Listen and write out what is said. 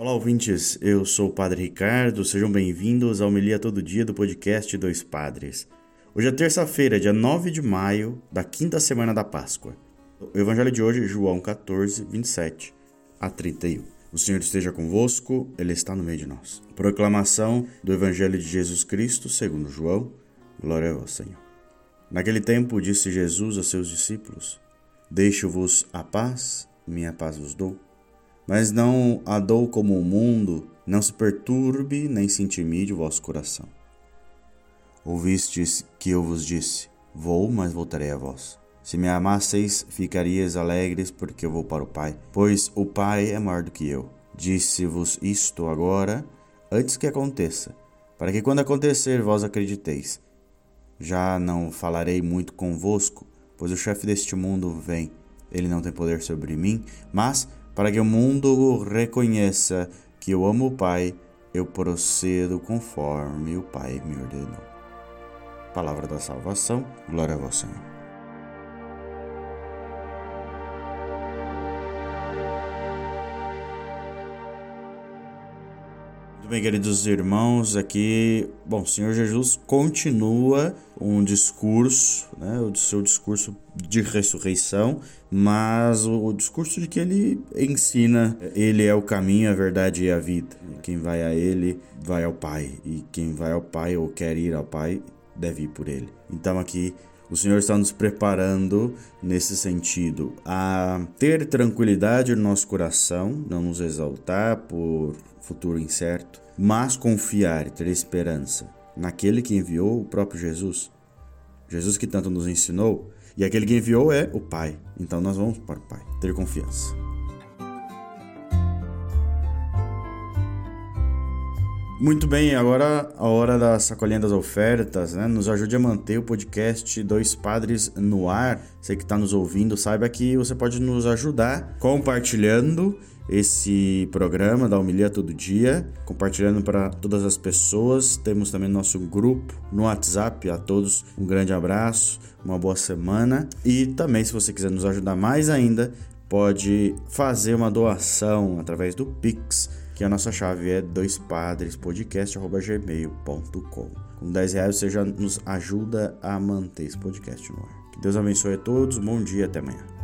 Olá, ouvintes. Eu sou o Padre Ricardo. Sejam bem-vindos ao Melia Todo Dia do podcast Dois Padres. Hoje é terça-feira, dia 9 de maio, da quinta semana da Páscoa. O evangelho de hoje João 14, 27 a 31. O Senhor esteja convosco, Ele está no meio de nós. Proclamação do Evangelho de Jesus Cristo segundo João. Glória a vós, Senhor. Naquele tempo disse Jesus aos seus discípulos: Deixo-vos a paz, minha paz vos dou. Mas não a dou como o mundo, não se perturbe nem se intimide o vosso coração. Ouvistes que eu vos disse: Vou, mas voltarei a vós. Se me amasseis, ficarias alegres, porque eu vou para o Pai, pois o Pai é maior do que eu. Disse-vos isto agora, antes que aconteça, para que quando acontecer vós acrediteis. Já não falarei muito convosco, pois o chefe deste mundo vem. Ele não tem poder sobre mim, mas para que o mundo reconheça que eu amo o Pai, eu procedo conforme o Pai me ordenou. Palavra da salvação, glória a vós, Senhor. Bem, queridos irmãos, aqui, bom, o Senhor Jesus continua um discurso, né, o seu discurso de ressurreição, mas o, o, discurso de que ele ensina, ele é o caminho, a verdade e a vida. Quem vai a ele vai ao Pai, e quem vai ao Pai ou quer ir ao Pai deve ir por ele. Então aqui o Senhor está nos preparando nesse sentido a ter tranquilidade no nosso coração, não nos exaltar por futuro incerto, mas confiar e ter esperança naquele que enviou o próprio Jesus. Jesus que tanto nos ensinou, e aquele que enviou é o Pai. Então nós vamos para o Pai, ter confiança. Muito bem, agora a hora da sacolinha das ofertas, né? Nos ajude a manter o podcast Dois Padres no ar. Você que está nos ouvindo, saiba que você pode nos ajudar compartilhando esse programa da Homilia Todo Dia, compartilhando para todas as pessoas. Temos também nosso grupo no WhatsApp. A todos um grande abraço, uma boa semana. E também, se você quiser nos ajudar mais ainda, pode fazer uma doação através do Pix que a nossa chave é doispadrespodcast.gmail.com. Com 10 reais você já nos ajuda a manter esse podcast no ar. Que Deus abençoe a todos, bom dia até amanhã.